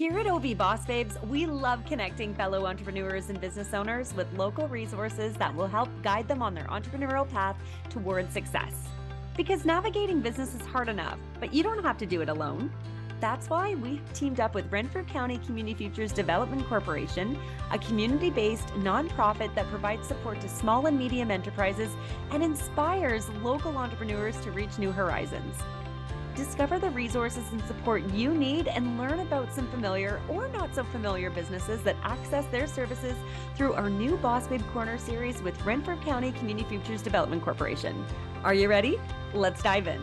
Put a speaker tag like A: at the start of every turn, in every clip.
A: Here at OV Boss Babes, we love connecting fellow entrepreneurs and business owners with local resources that will help guide them on their entrepreneurial path toward success. Because navigating business is hard enough, but you don't have to do it alone. That's why we've teamed up with Renfrew County Community Futures Development Corporation, a community based nonprofit that provides support to small and medium enterprises and inspires local entrepreneurs to reach new horizons. Discover the resources and support you need and learn about some familiar or not so familiar businesses that access their services through our new Boss Babe Corner series with Renfrew County Community Futures Development Corporation. Are you ready? Let's dive in.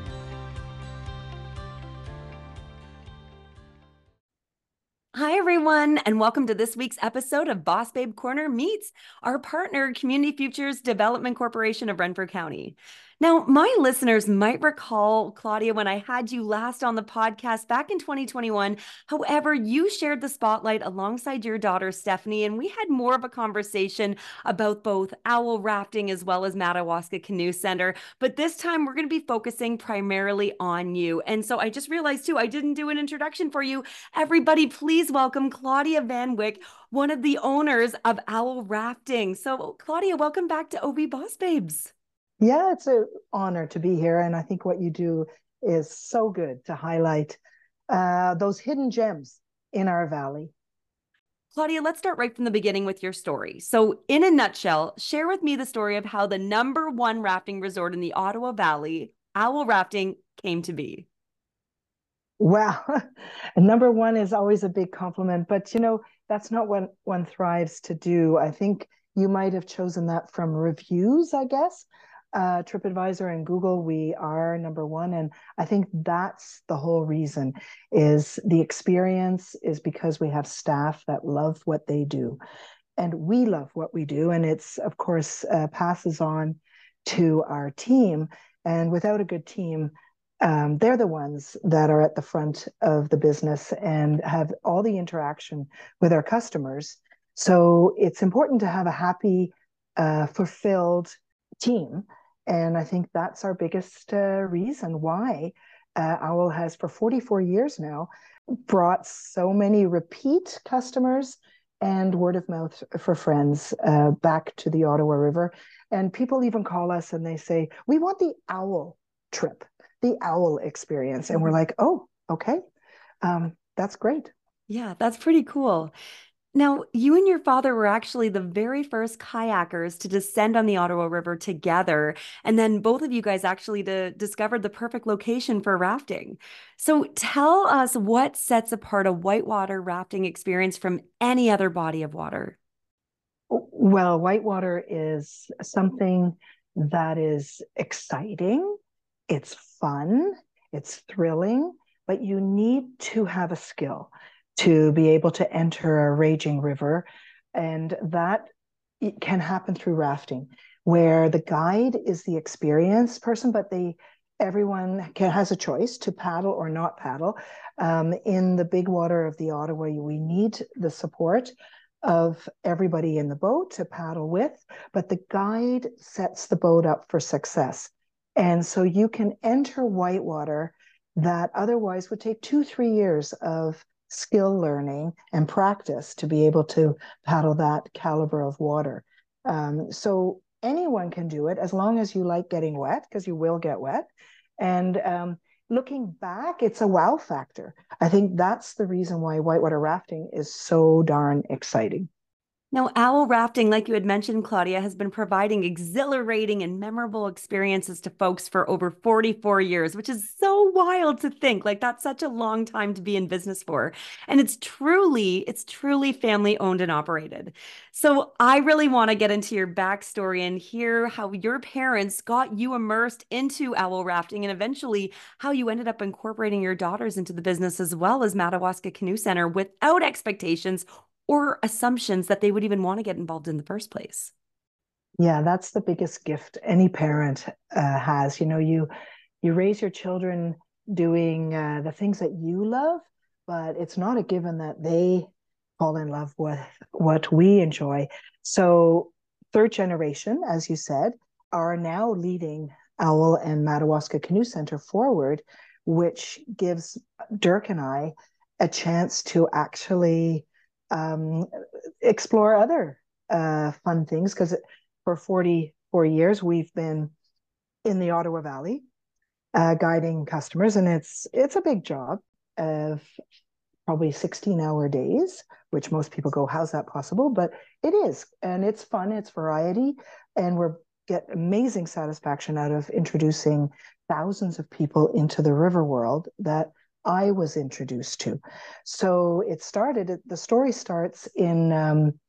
A: Hi, everyone, and welcome to this week's episode of Boss Babe Corner Meets our partner, Community Futures Development Corporation of Renfrew County. Now, my listeners might recall, Claudia, when I had you last on the podcast back in 2021. However, you shared the spotlight alongside your daughter, Stephanie, and we had more of a conversation about both owl rafting as well as Madawaska Canoe Center. But this time, we're going to be focusing primarily on you. And so I just realized, too, I didn't do an introduction for you. Everybody, please welcome Claudia Van Wijk, one of the owners of Owl Rafting. So, Claudia, welcome back to OV Boss Babes.
B: Yeah, it's an honor to be here. And I think what you do is so good to highlight uh, those hidden gems in our valley.
A: Claudia, let's start right from the beginning with your story. So, in a nutshell, share with me the story of how the number one rafting resort in the Ottawa Valley, Owl Rafting, came to be.
B: Well, number one is always a big compliment, but you know, that's not what one thrives to do. I think you might have chosen that from reviews, I guess uh, TripAdvisor and Google, we are number one. And I think that's the whole reason is the experience is because we have staff that love what they do. And we love what we do. And it's, of course, uh, passes on to our team. And without a good team, um, they're the ones that are at the front of the business and have all the interaction with our customers. So it's important to have a happy, uh, fulfilled team and I think that's our biggest uh, reason why uh, Owl has, for 44 years now, brought so many repeat customers and word of mouth for friends uh, back to the Ottawa River. And people even call us and they say, We want the owl trip, the owl experience. And we're like, Oh, okay. Um, that's great.
A: Yeah, that's pretty cool. Now, you and your father were actually the very first kayakers to descend on the Ottawa River together. And then both of you guys actually to, discovered the perfect location for rafting. So tell us what sets apart a whitewater rafting experience from any other body of water.
B: Well, whitewater is something that is exciting, it's fun, it's thrilling, but you need to have a skill to be able to enter a raging river. And that can happen through rafting, where the guide is the experienced person, but they everyone can, has a choice to paddle or not paddle. Um, in the big water of the Ottawa, we need the support of everybody in the boat to paddle with, but the guide sets the boat up for success. And so you can enter whitewater that otherwise would take two, three years of skill learning and practice to be able to paddle that caliber of water. Um, so anyone can do it as long as you like getting wet, because you will get wet. And um, looking back, it's a wow factor. I think that's the reason why whitewater rafting is so darn exciting.
A: Now, owl rafting, like you had mentioned, Claudia, has been providing exhilarating and memorable experiences to folks for over 44 years, which is so wild to think. Like that's such a long time to be in business for. And it's truly, it's truly family owned and operated. So I really want to get into your backstory and hear how your parents got you immersed into owl rafting and eventually how you ended up incorporating your daughters into the business as well as Madawaska Canoe Center without expectations or assumptions that they would even want to get involved in the first place.
B: Yeah, that's the biggest gift any parent uh, has. You know, you you raise your children doing uh, the things that you love, but it's not a given that they fall in love with what we enjoy. So, third generation, as you said, are now leading Owl and Madawaska Canoe Center forward, which gives Dirk and I a chance to actually um, explore other uh, fun things because for 44 years we've been in the Ottawa Valley uh, guiding customers, and it's it's a big job of probably 16 hour days, which most people go, how's that possible? But it is, and it's fun, it's variety, and we're get amazing satisfaction out of introducing thousands of people into the river world that I was introduced to. So it started, the story starts in um,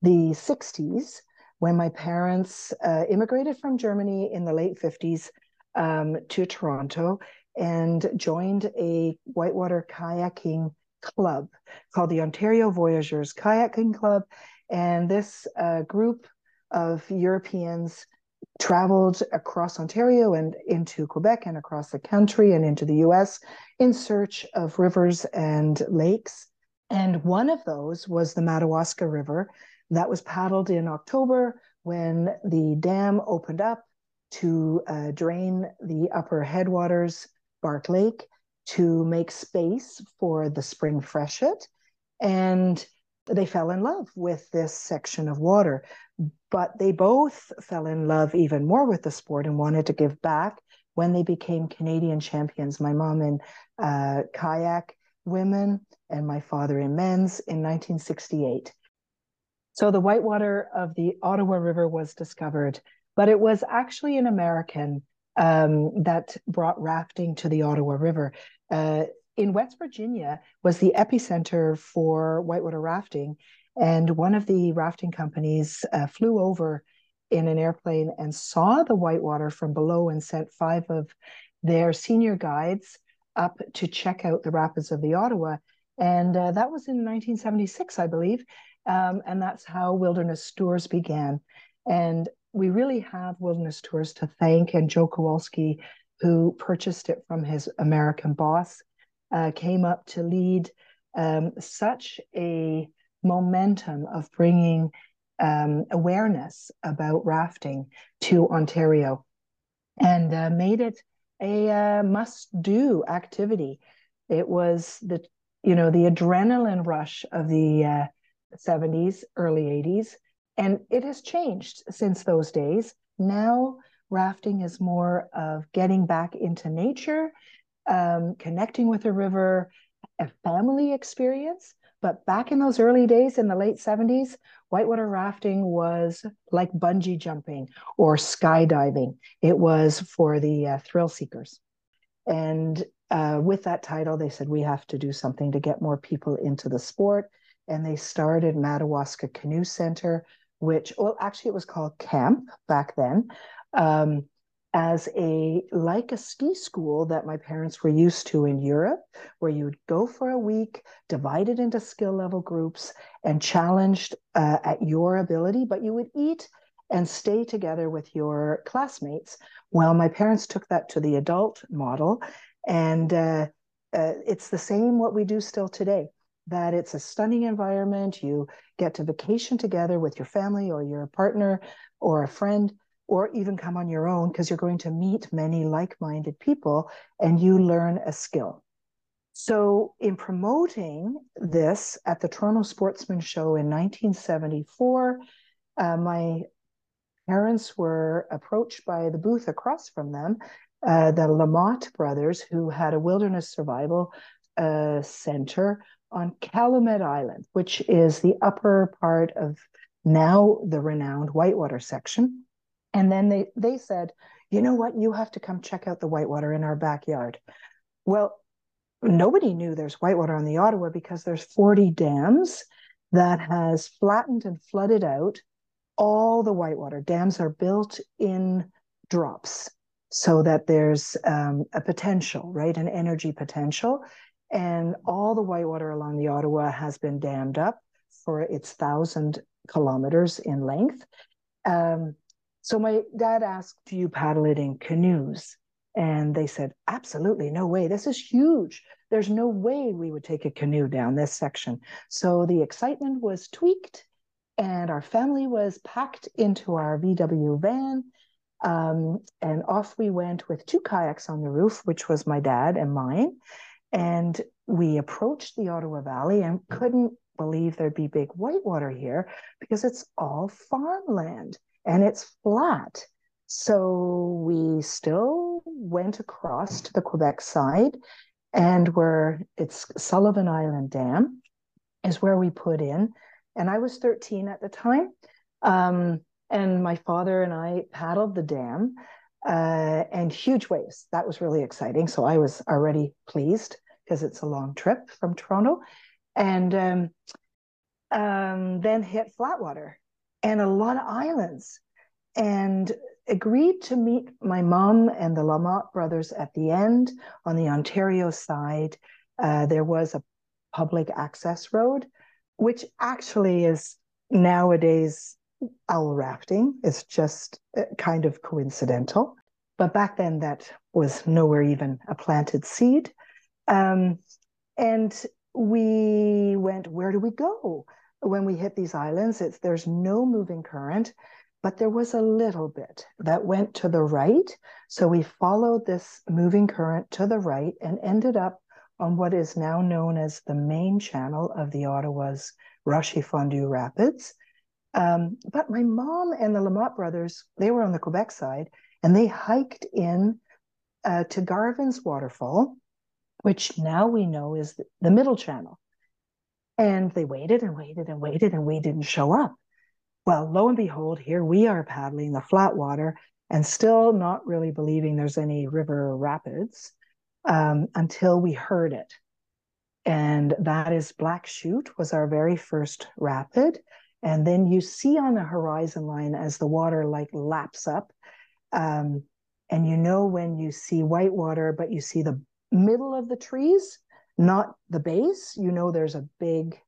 B: the 60s when my parents uh, immigrated from Germany in the late 50s um, to Toronto and joined a whitewater kayaking club called the Ontario Voyageurs Kayaking Club. And this uh, group of Europeans traveled across Ontario and into Quebec and across the country and into the US in search of rivers and lakes. And one of those was the Madawaska River that was paddled in October when the dam opened up to uh, drain the upper headwaters, Bark Lake, to make space for the spring freshet. And they fell in love with this section of water. But they both fell in love even more with the sport and wanted to give back when they became Canadian champions. My mom in uh, kayak women and my father in men's in 1968. So the whitewater of the Ottawa River was discovered, but it was actually an American um, that brought rafting to the Ottawa River. Uh, in West Virginia was the epicenter for whitewater rafting, and one of the rafting companies uh, flew over in an airplane and saw the whitewater from below and sent five of their senior guides up to check out the rapids of the Ottawa. And uh, that was in 1976, I believe. Um, and that's how Wilderness Tours began. And we really have Wilderness Tours to thank. And Joe Kowalski, who purchased it from his American boss, uh, came up to lead um, such a momentum of bringing um, awareness about rafting to Ontario and uh, made it a uh, must do activity. It was the you know the adrenaline rush of the 70s, uh, early 80s, and it has changed since those days. Now rafting is more of getting back into nature, um, connecting with a river, a family experience. But back in those early days in the late 70s, whitewater rafting was like bungee jumping or skydiving. It was for the uh, thrill seekers. And uh, with that title, they said, we have to do something to get more people into the sport. And they started Madawaska Canoe Center, which, well, actually, it was called Camp back then. Um, as a like a ski school that my parents were used to in Europe, where you would go for a week, divided into skill level groups, and challenged uh, at your ability, but you would eat and stay together with your classmates. Well, my parents took that to the adult model, and uh, uh, it's the same what we do still today. That it's a stunning environment. You get to vacation together with your family or your partner or a friend or even come on your own because you're going to meet many like minded people and you learn a skill. So, in promoting this at the Toronto Sportsman Show in 1974, uh, my parents were approached by the booth across from them, uh, the Lamotte brothers, who had a wilderness survival uh, center on Calumet Island, which is the upper part of now the renowned Whitewater section. And then they, they said, you know what? You have to come check out the whitewater in our backyard. Well, nobody knew there's whitewater on the Ottawa because there's 40 dams that has flattened and flooded out all the whitewater. Dams are built in drops so that there's um, a potential, right? An energy potential. And all the whitewater along the Ottawa has been dammed up for its thousand kilometers in length. Um, so my dad asked, Do you paddle it in canoes? And they said, Absolutely, no way. This is huge. There's no way we would take a canoe down this section. So the excitement was tweaked, and our family was packed into our VW van. Um, and off we went with two kayaks on the roof, which was my dad and mine. And we approached the Ottawa Valley and couldn't believe there'd be big whitewater here because it's all farmland and it's flat. So we still went across to the Quebec side and where it's Sullivan Island Dam is where we put in. And I was 13 at the time. Um, and my father and I paddled the dam uh, and huge waves. That was really exciting. So I was already pleased because it's a long trip from Toronto. And um, um, then hit Flatwater and a lot of islands and agreed to meet my mom and the Lamotte brothers at the end on the Ontario side. Uh, there was a public access road, which actually is nowadays owl rafting. It's just uh, kind of coincidental. But back then, that was nowhere even a planted seed. Um, and we went, where do we go? When we hit these islands, it's there's no moving current, but there was a little bit that went to the right. So we followed this moving current to the right and ended up on what is now known as the main channel of the Ottawa's Rocher Fondu Rapids. Um, but my mom and the Lamotte brothers, they were on the Quebec side, and they hiked in uh, to Garvin's waterfall, which now we know is the middle channel. And they waited and waited and waited, and we didn't show up. Well, lo and behold, here we are paddling the flat water and still not really believing there's any river rapids um, until we heard it. And that is Black Chute was our very first rapid. And then you see on the horizon line as the water like laps up. Um, and you know when you see white water, but you see the middle of the trees, not the base, you know there's a big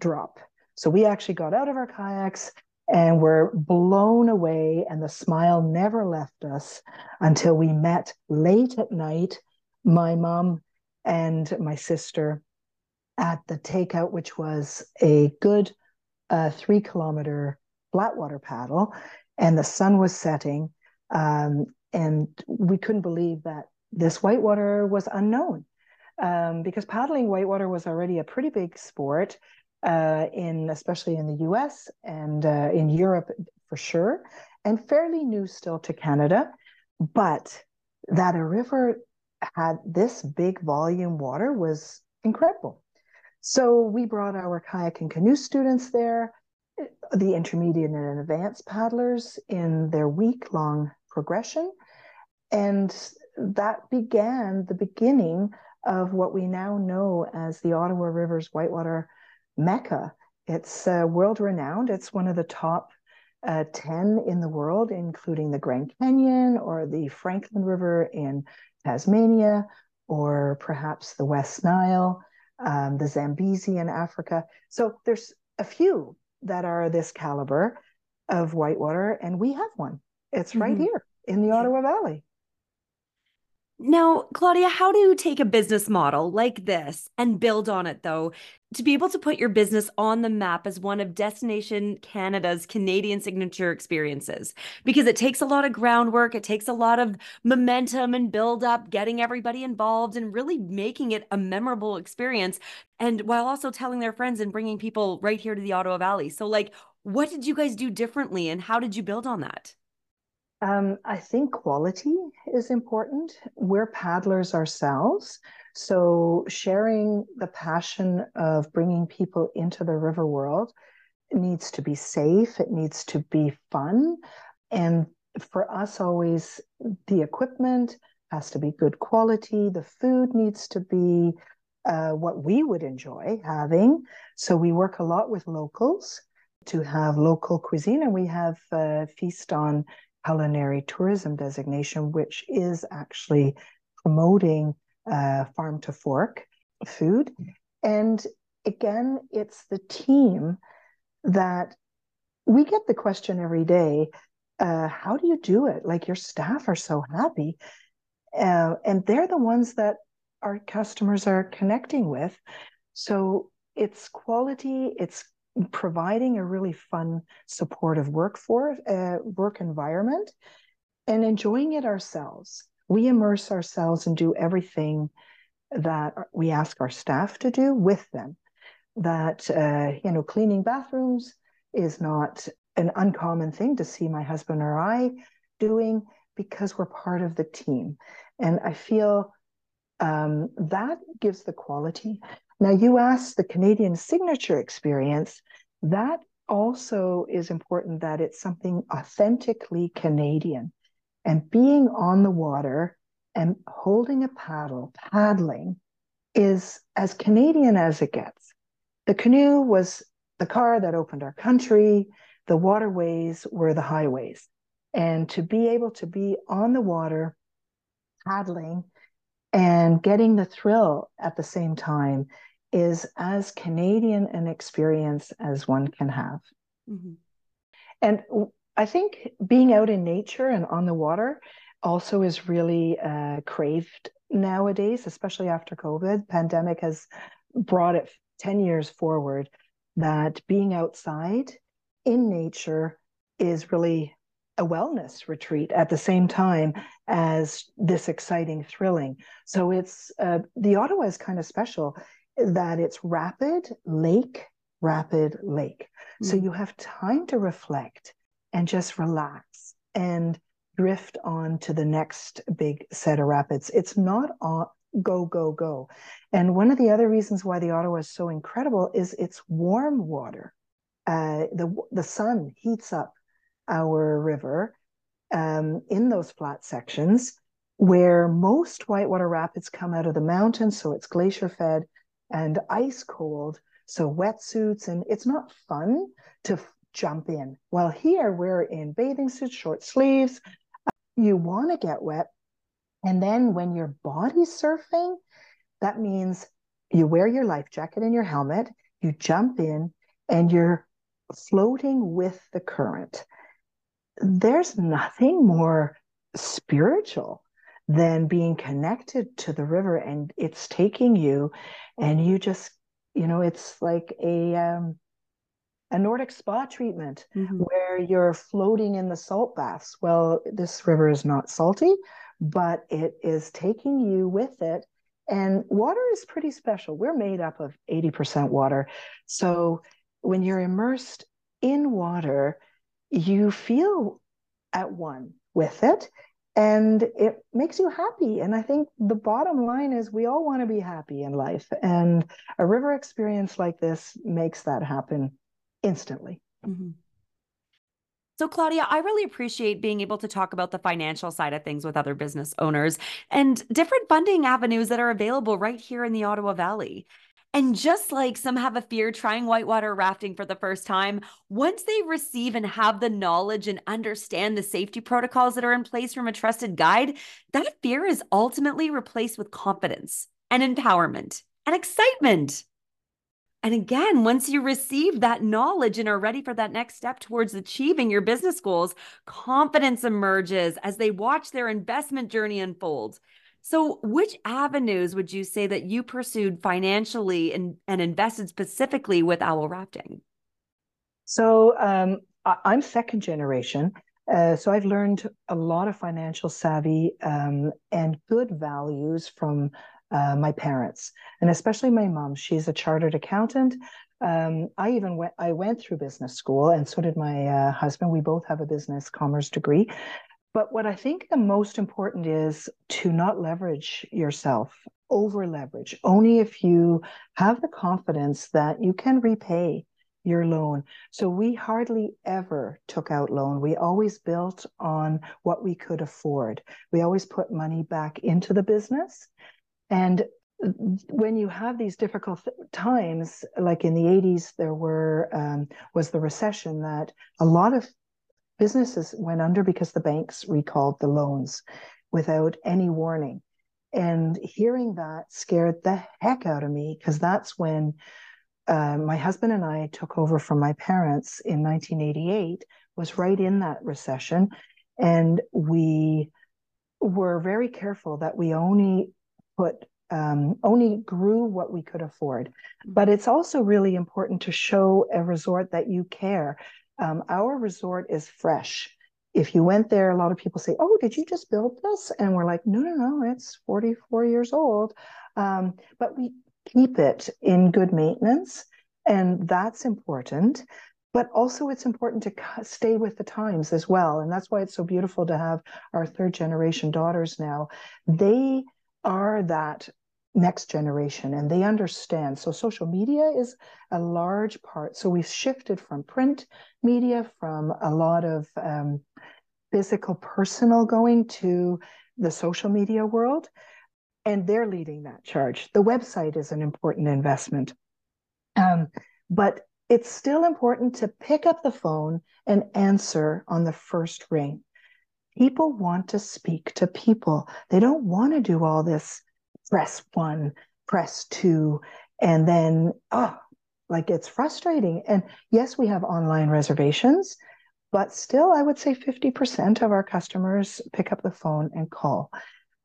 B: drop. So we actually got out of our kayaks and were blown away, and the smile never left us until we met late at night, my mom and my sister at the takeout, which was a good uh, three kilometer flat water paddle, and the sun was setting. Um, and we couldn't believe that this whitewater was unknown um, because paddling whitewater was already a pretty big sport uh, in especially in the U.S. and uh, in Europe for sure, and fairly new still to Canada. But that a river had this big volume water was incredible. So we brought our kayak and canoe students there, the intermediate and advanced paddlers in their week long progression. And that began the beginning of what we now know as the Ottawa River's Whitewater Mecca. It's uh, world renowned. It's one of the top uh, 10 in the world, including the Grand Canyon or the Franklin River in Tasmania, or perhaps the West Nile, um, the Zambezi in Africa. So there's a few that are this caliber of whitewater, and we have one. It's right mm-hmm. here in the Ottawa Valley.
A: Now, Claudia, how do you take a business model like this and build on it, though, to be able to put your business on the map as one of Destination Canada's Canadian signature experiences? Because it takes a lot of groundwork, it takes a lot of momentum and build up, getting everybody involved and really making it a memorable experience. And while also telling their friends and bringing people right here to the Ottawa Valley. So, like, what did you guys do differently and how did you build on that?
B: Um, I think quality is important. We're paddlers ourselves. So sharing the passion of bringing people into the river world needs to be safe, it needs to be fun. And for us, always the equipment has to be good quality, the food needs to be uh, what we would enjoy having. So we work a lot with locals to have local cuisine, and we have uh, Feast on culinary tourism designation, which is actually promoting uh, farm to fork food. And again, it's the team that we get the question every day uh, how do you do it? Like your staff are so happy. Uh, and they're the ones that our customers are connecting with. So it's quality, it's providing a really fun, supportive work for uh, work environment, and enjoying it ourselves. We immerse ourselves and do everything that we ask our staff to do with them. That, uh, you know, cleaning bathrooms is not an uncommon thing to see my husband or I doing because we're part of the team. And I feel um, that gives the quality. Now, you asked the Canadian signature experience. That also is important that it's something authentically Canadian. And being on the water and holding a paddle, paddling, is as Canadian as it gets. The canoe was the car that opened our country, the waterways were the highways. And to be able to be on the water, paddling, and getting the thrill at the same time is as Canadian an experience as one can have. Mm-hmm. And I think being out in nature and on the water also is really uh, craved nowadays, especially after COVID. Pandemic has brought it 10 years forward that being outside in nature is really a wellness retreat at the same time as this exciting thrilling. So it's uh, the Ottawa is kind of special that it's rapid lake, rapid lake. Mm-hmm. So you have time to reflect and just relax and drift on to the next big set of rapids. It's not on go, go, go. And one of the other reasons why the Ottawa is so incredible is it's warm water. Uh, the the sun heats up our river um, in those flat sections where most whitewater rapids come out of the mountains, so it's glacier fed and ice cold, so wetsuits, and it's not fun to f- jump in. Well, here we're in bathing suits, short sleeves. You want to get wet. And then when your body surfing, that means you wear your life jacket and your helmet, you jump in, and you're floating with the current there's nothing more spiritual than being connected to the river and it's taking you and you just you know it's like a um, a nordic spa treatment mm-hmm. where you're floating in the salt baths. Well this river is not salty but it is taking you with it and water is pretty special. We're made up of 80% water. So when you're immersed in water you feel at one with it and it makes you happy. And I think the bottom line is we all want to be happy in life. And a river experience like this makes that happen instantly. Mm-hmm.
A: So, Claudia, I really appreciate being able to talk about the financial side of things with other business owners and different funding avenues that are available right here in the Ottawa Valley. And just like some have a fear trying whitewater rafting for the first time, once they receive and have the knowledge and understand the safety protocols that are in place from a trusted guide, that fear is ultimately replaced with confidence and empowerment and excitement. And again, once you receive that knowledge and are ready for that next step towards achieving your business goals, confidence emerges as they watch their investment journey unfold. So, which avenues would you say that you pursued financially and, and invested specifically with owl rafting?
B: So, um, I, am second generation. Uh, so, I've learned a lot of financial savvy um, and good values from uh, my parents, and especially my mom. She's a chartered accountant. Um, I even went. I went through business school, and so did my uh, husband. We both have a business commerce degree, but what I think the most important is to not leverage yourself, over leverage, only if you have the confidence that you can repay your loan. So we hardly ever took out loan. We always built on what we could afford. We always put money back into the business. And when you have these difficult times, like in the 80s, there were um, was the recession that a lot of businesses went under because the banks recalled the loans without any warning. And hearing that scared the heck out of me because that's when uh, my husband and I took over from my parents in 1988, was right in that recession. And we were very careful that we only put um, only grew what we could afford. But it's also really important to show a resort that you care. Um, our resort is fresh. If you went there, a lot of people say, Oh, did you just build this? And we're like, No, no, no, it's 44 years old. Um, but we keep it in good maintenance, and that's important. But also, it's important to stay with the times as well. And that's why it's so beautiful to have our third generation daughters now. They are that next generation and they understand. So social media is a large part. So we've shifted from print media, from a lot of um, physical, personal going to the social media world. And they're leading that charge. The website is an important investment. Um, but it's still important to pick up the phone and answer on the first ring. People want to speak to people. They don't want to do all this press one, press two, and then, oh, like it's frustrating. And yes, we have online reservations, but still, I would say 50% of our customers pick up the phone and call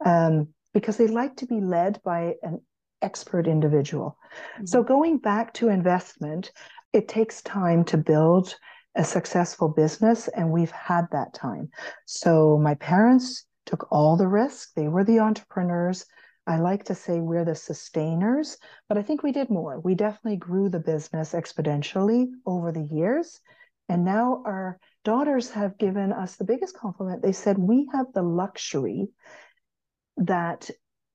B: um, because they like to be led by an expert individual. Mm-hmm. So, going back to investment, it takes time to build a successful business, and we've had that time. So, my parents took all the risk, they were the entrepreneurs. I like to say we're the sustainers, but I think we did more. We definitely grew the business exponentially over the years. And now our daughters have given us the biggest compliment. They said, We have the luxury that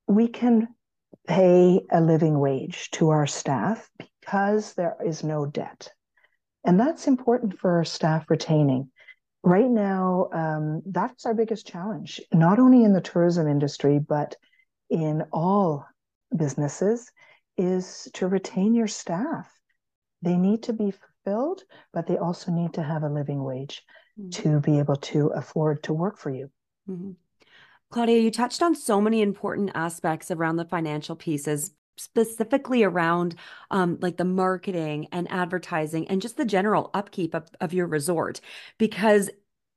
B: we can pay a living wage to our staff because there is no debt. And that's important for our staff retaining. Right now, um, that's our biggest challenge, not only in the tourism industry, but in all businesses is to retain your staff. They need to be fulfilled, but they also need to have a living wage mm-hmm. to be able to afford to work for you. Mm-hmm.
A: Claudia, you touched on so many important aspects around the financial pieces, specifically around um, like the marketing and advertising and just the general upkeep of, of your resort because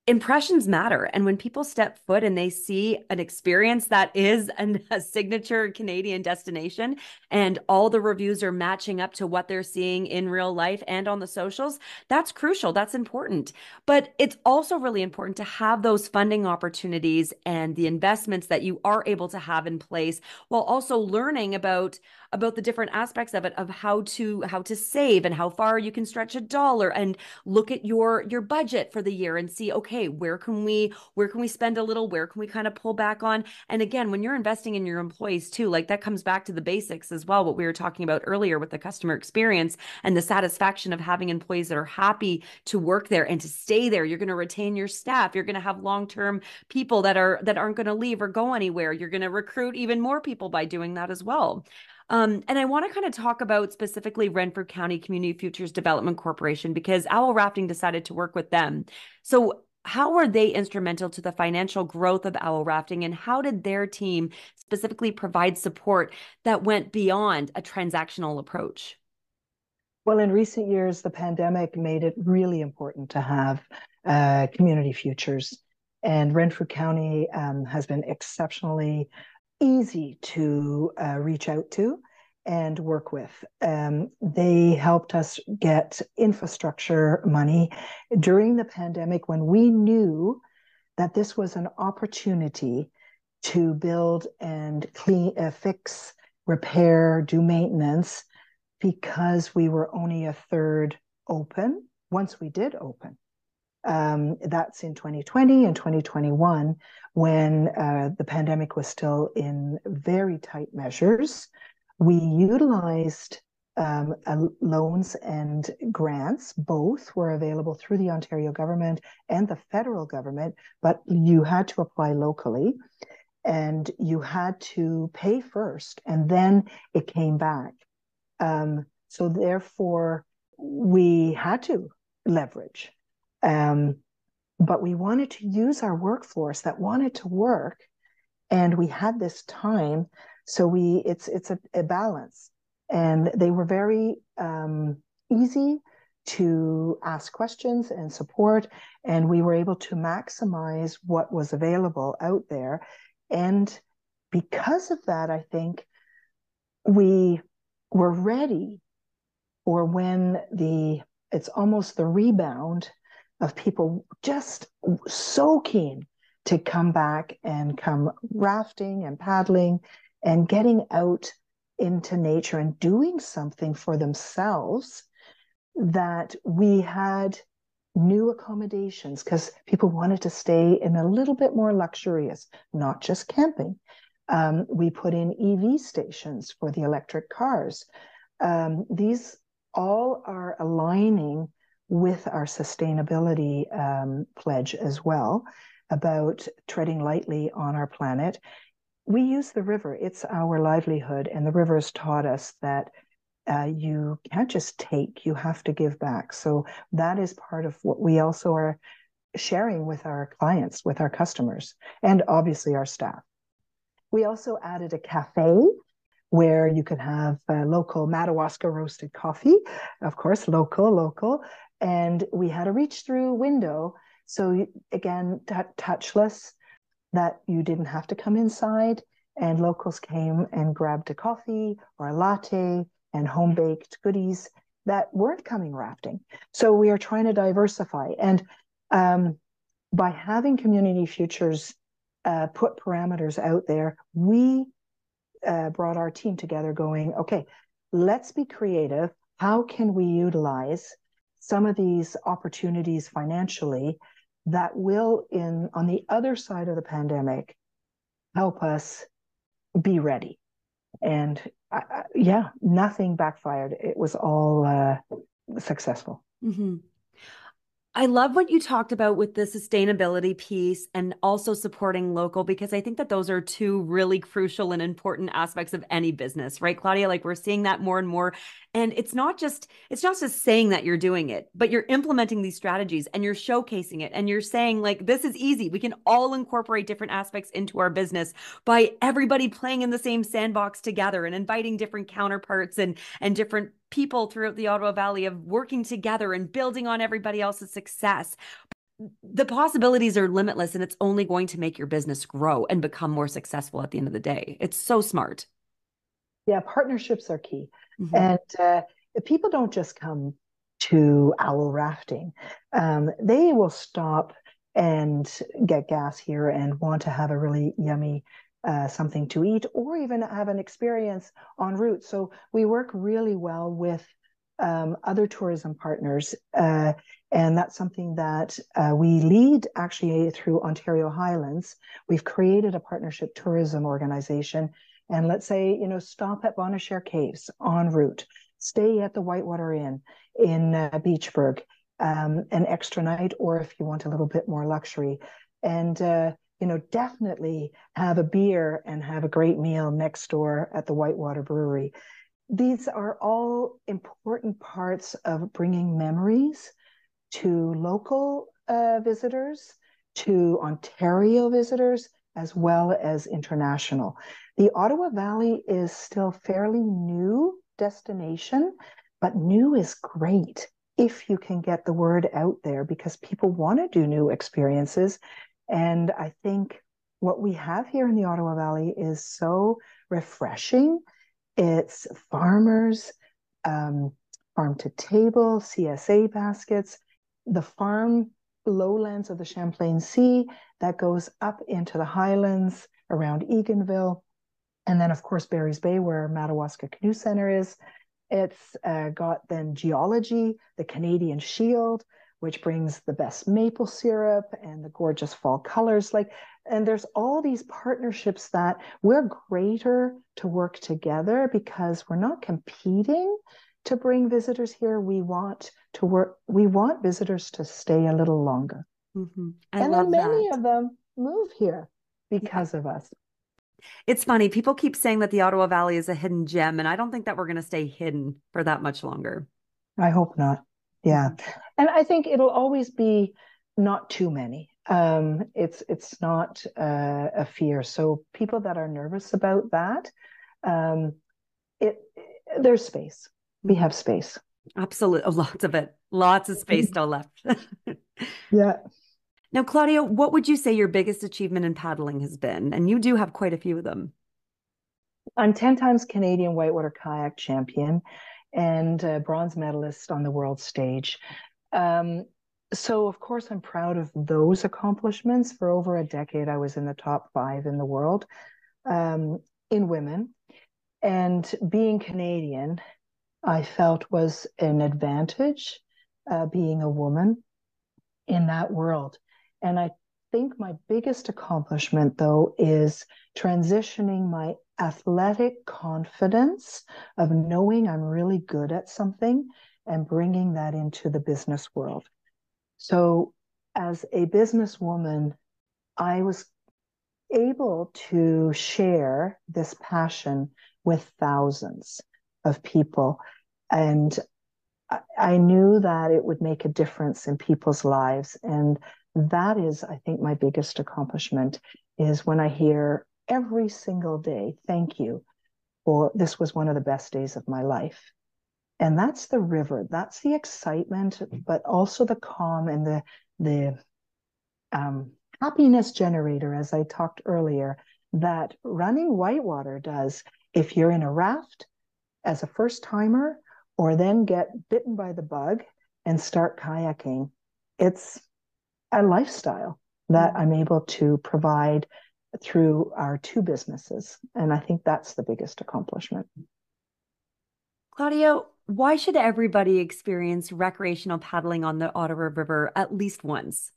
A: impressions matter. And when people step foot and they see an experience that is an, a signature canadian destination and all the reviews are matching up to what they're seeing in real life and on the socials that's crucial. That's important. But it's also really important to have those funding opportunities and the investments that you are able to have in place while also learning about about the different aspects of it of how to how to save and how far you can stretch a dollar and look at your your budget for the year and see okay where can we where can we spend a little? Where can we kind of pull back on? And again when you're investing in your employees too like that comes back to the basics as well what we were talking about earlier with the customer experience and the satisfaction of having employees that are happy to work there and to stay there. You're going to retain your staff. You're going to have long-term people that are that aren't going to leave or go anywhere. You're going to recruit even more people by doing that as well. Um, and I want to kind of talk about specifically Renfrew County Community Futures Development Corporation because Owl Rafting decided to work with them. So, how were they instrumental to the financial growth of Owl Rafting, and how did their team specifically provide support that went beyond a transactional approach?
B: Well, in recent years, the pandemic made it really important to have uh, community futures. And Renfrew County um, has been exceptionally easy to uh, reach out to and work with. Um, they helped us get infrastructure money during the pandemic when we knew that this was an opportunity to build and clean, uh, fix, repair, do maintenance because we were only a third open once we did open. Um, that's in 2020 and 2021 when uh, the pandemic was still in very tight measures. We utilized um, uh, loans and grants. Both were available through the Ontario government and the federal government, but you had to apply locally and you had to pay first and then it came back. Um, so, therefore, we had to leverage um, but we wanted to use our workforce that wanted to work, and we had this time. So we it's it's a, a balance, and they were very um, easy to ask questions and support, and we were able to maximize what was available out there. And because of that, I think we were ready for when the it's almost the rebound of people just so keen to come back and come rafting and paddling and getting out into nature and doing something for themselves that we had new accommodations because people wanted to stay in a little bit more luxurious, not just camping. Um, we put in EV stations for the electric cars. Um, these all are aligning with our sustainability um, pledge as well about treading lightly on our planet. We use the river, it's our livelihood, and the river has taught us that uh, you can't just take, you have to give back. So that is part of what we also are sharing with our clients, with our customers, and obviously our staff. We also added a cafe where you can have local Madawaska roasted coffee, of course, local, local. And we had a reach through window. So, again, t- touchless, that you didn't have to come inside. And locals came and grabbed a coffee or a latte and home baked goodies that weren't coming rafting. So, we are trying to diversify. And um, by having Community Futures uh, put parameters out there, we uh, brought our team together going, okay, let's be creative. How can we utilize some of these opportunities financially that will, in on the other side of the pandemic, help us be ready? And yeah, nothing backfired. It was all uh, successful.
A: Mm-hmm. I love what you talked about with the sustainability piece and also supporting local because I think that those are two really crucial and important aspects of any business, right, Claudia? Like we're seeing that more and more. And it's not just it's not just saying that you're doing it, but you're implementing these strategies and you're showcasing it and you're saying like this is easy. We can all incorporate different aspects into our business by everybody playing in the same sandbox together and inviting different counterparts and and different people throughout the Ottawa Valley of working together and building on everybody else's success. The possibilities are limitless and it's only going to make your business grow and become more successful at the end of the day. It's so smart.
B: Yeah, partnerships are key. Mm-hmm. And uh, people don't just come to owl rafting, um, they will stop and get gas here and want to have a really yummy uh, something to eat or even have an experience en route. So we work really well with um, other tourism partners. Uh, and that's something that uh, we lead actually through Ontario Highlands. We've created a partnership tourism organization. And let's say, you know, stop at Bonnechere Caves en route, stay at the Whitewater Inn in uh, Beachburg um, an extra night, or if you want a little bit more luxury. And uh, you know, definitely have a beer and have a great meal next door at the Whitewater Brewery. These are all important parts of bringing memories to local uh, visitors, to Ontario visitors, as well as international. The Ottawa Valley is still fairly new destination, but new is great if you can get the word out there because people want to do new experiences and I think what we have here in the Ottawa Valley is so refreshing. It's farmers, um, farm to table, CSA baskets, the farm lowlands of the Champlain Sea that goes up into the highlands around Eganville. And then, of course, Barry's Bay, where Madawaska Canoe Center is. It's uh, got then geology, the Canadian Shield, which brings the best maple syrup and the gorgeous fall colors. Like, and there's all these partnerships that we're greater to work together because we're not competing to bring visitors here. We want to work, we want visitors to stay a little longer. Mm-hmm. and then many that. of them move here because yeah. of us.
A: It's funny. People keep saying that the Ottawa Valley is a hidden gem, and I don't think that we're going to stay hidden for that much longer.
B: I hope not. Yeah. And I think it'll always be not too many. Um, it's it's not uh, a fear. So people that are nervous about that, um, it there's space. We have space.
A: Absolutely, lots of it. Lots of space still left.
B: yeah.
A: Now, Claudia, what would you say your biggest achievement in paddling has been? And you do have quite a few of them.
B: I'm 10 times Canadian whitewater kayak champion and a bronze medalist on the world stage. Um, so, of course, I'm proud of those accomplishments. For over a decade, I was in the top five in the world um, in women. And being Canadian, I felt was an advantage, uh, being a woman in that world. And I think my biggest accomplishment, though, is transitioning my athletic confidence of knowing I'm really good at something and bringing that into the business world. So, as a businesswoman, I was able to share this passion with thousands of people. And I knew that it would make a difference in people's lives. And that is, I think, my biggest accomplishment is when I hear every single day, thank you for this was one of the best days of my life. And that's the river, that's the excitement, but also the calm and the the um, happiness generator, as I talked earlier, that running whitewater does. If you're in a raft as a first timer, or then get bitten by the bug and start kayaking, it's a lifestyle that mm-hmm. I'm able to provide through our two businesses. And I think that's the biggest accomplishment.
A: Claudia, why should everybody experience recreational paddling on the Ottawa River at least once?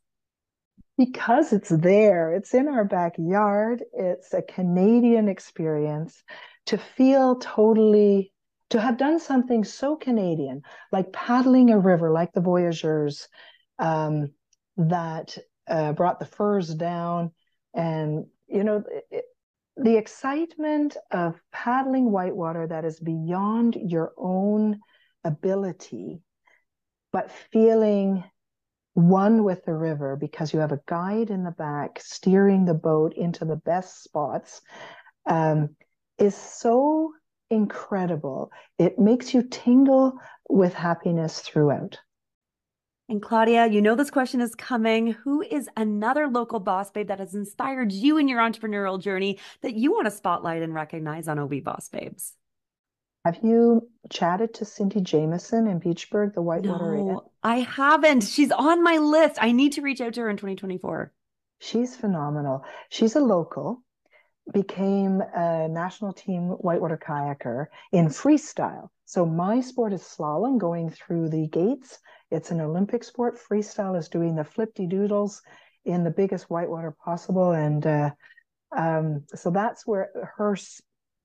B: Because it's there, it's in our backyard, it's a Canadian experience to feel totally, to have done something so Canadian, like paddling a river, like the Voyageurs um, that uh, brought the furs down and you know, it, the excitement of paddling whitewater that is beyond your own ability, but feeling one with the river because you have a guide in the back steering the boat into the best spots um, is so incredible. It makes you tingle with happiness throughout.
A: And Claudia, you know this question is coming. Who is another local boss babe that has inspired you in your entrepreneurial journey that you want to spotlight and recognize on OV Boss Babes?
B: Have you chatted to Cindy Jameson in Beachburg, the Whitewater no, Inn?
A: I haven't. She's on my list. I need to reach out to her in 2024.
B: She's phenomenal. She's a local, became a national team whitewater kayaker in freestyle. So my sport is slalom going through the gates it's an Olympic sport. Freestyle is doing the flip doodles in the biggest whitewater possible, and uh, um, so that's where her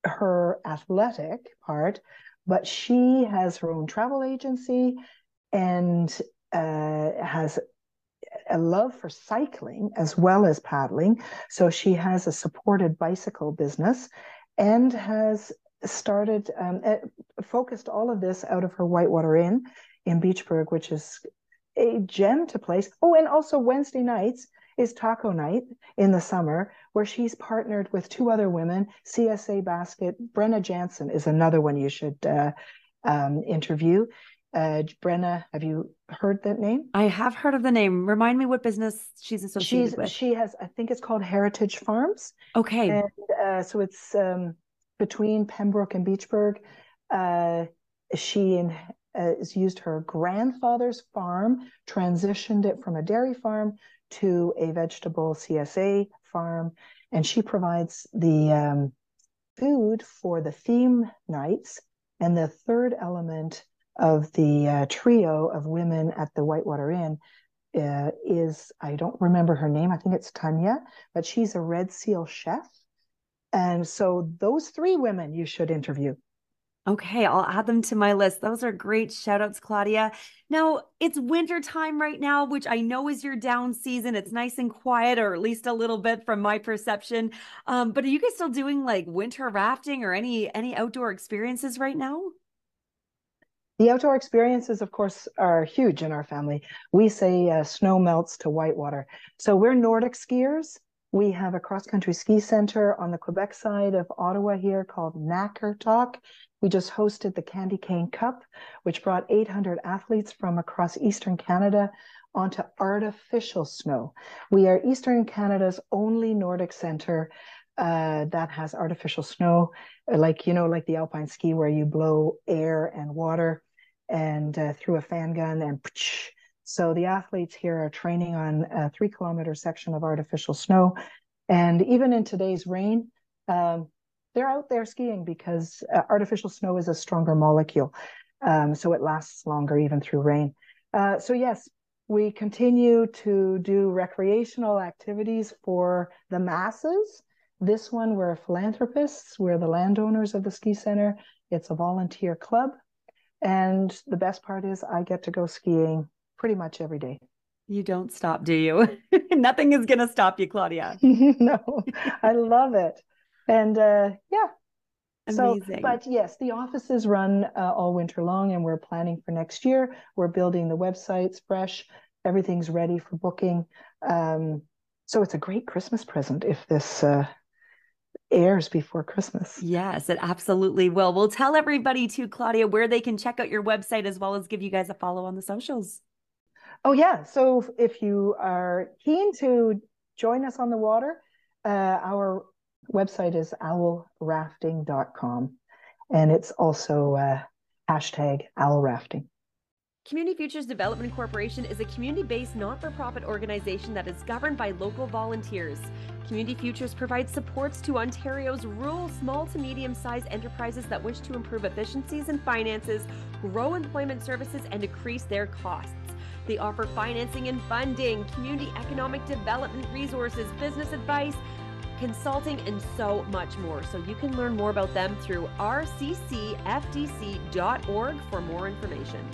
B: her athletic part. But she has her own travel agency and uh, has a love for cycling as well as paddling. So she has a supported bicycle business and has started um, focused all of this out of her Whitewater Inn in Beachburg, which is a gem to place. Oh, and also Wednesday nights is taco night in the summer, where she's partnered with two other women. CSA Basket, Brenna Jansen is another one you should uh, um, interview. Uh, Brenna, have you heard that name?
A: I have heard of the name. Remind me what business she's associated she's, with.
B: She has, I think it's called Heritage Farms.
A: Okay.
B: And uh, so it's um, between Pembroke and Beachburg. Uh, she and uh, has used her grandfather's farm, transitioned it from a dairy farm to a vegetable CSA farm, and she provides the um, food for the theme nights. And the third element of the uh, trio of women at the Whitewater Inn uh, is I don't remember her name. I think it's Tanya, but she's a Red Seal chef. And so those three women you should interview.
A: Okay, I'll add them to my list. Those are great shout outs, Claudia. Now, it's winter time right now, which I know is your down season. It's nice and quiet, or at least a little bit from my perception. Um, but are you guys still doing like winter rafting or any any outdoor experiences right now?
B: The outdoor experiences, of course, are huge in our family. We say uh, snow melts to whitewater. So we're Nordic skiers. We have a cross country ski center on the Quebec side of Ottawa here called Nakkertok. We just hosted the Candy Cane Cup, which brought 800 athletes from across Eastern Canada onto artificial snow. We are Eastern Canada's only Nordic center uh, that has artificial snow, like you know, like the alpine ski, where you blow air and water and uh, through a fan gun and. Psh, So the athletes here are training on a three kilometer section of artificial snow, and even in today's rain, um, they're out there skiing because uh, artificial snow is a stronger molecule. Um, so it lasts longer even through rain. Uh, so, yes, we continue to do recreational activities for the masses. This one, we're philanthropists, we're the landowners of the ski center. It's a volunteer club. And the best part is, I get to go skiing pretty much every day.
A: You don't stop, do you? Nothing is going to stop you, Claudia.
B: no, I love it. And uh, yeah,
A: Amazing.
B: So, but yes, the offices run uh, all winter long, and we're planning for next year. We're building the websites fresh. Everything's ready for booking. Um, so it's a great Christmas present if this uh, airs before Christmas.
A: Yes, it absolutely will. We'll tell everybody too, Claudia, where they can check out your website as well as give you guys a follow on the socials.
B: Oh yeah. So if you are keen to join us on the water, uh, our website is owlrafting.com. And it's also uh, hashtag owlrafting.
A: Community Futures Development Corporation is a community based not for profit organization that is governed by local volunteers. Community Futures provides supports to Ontario's rural small to medium sized enterprises that wish to improve efficiencies and finances, grow employment services, and decrease their costs. They offer financing and funding, community economic development resources, business advice, consulting, and so much more. So you can learn more about them through rccfdc.org for more information.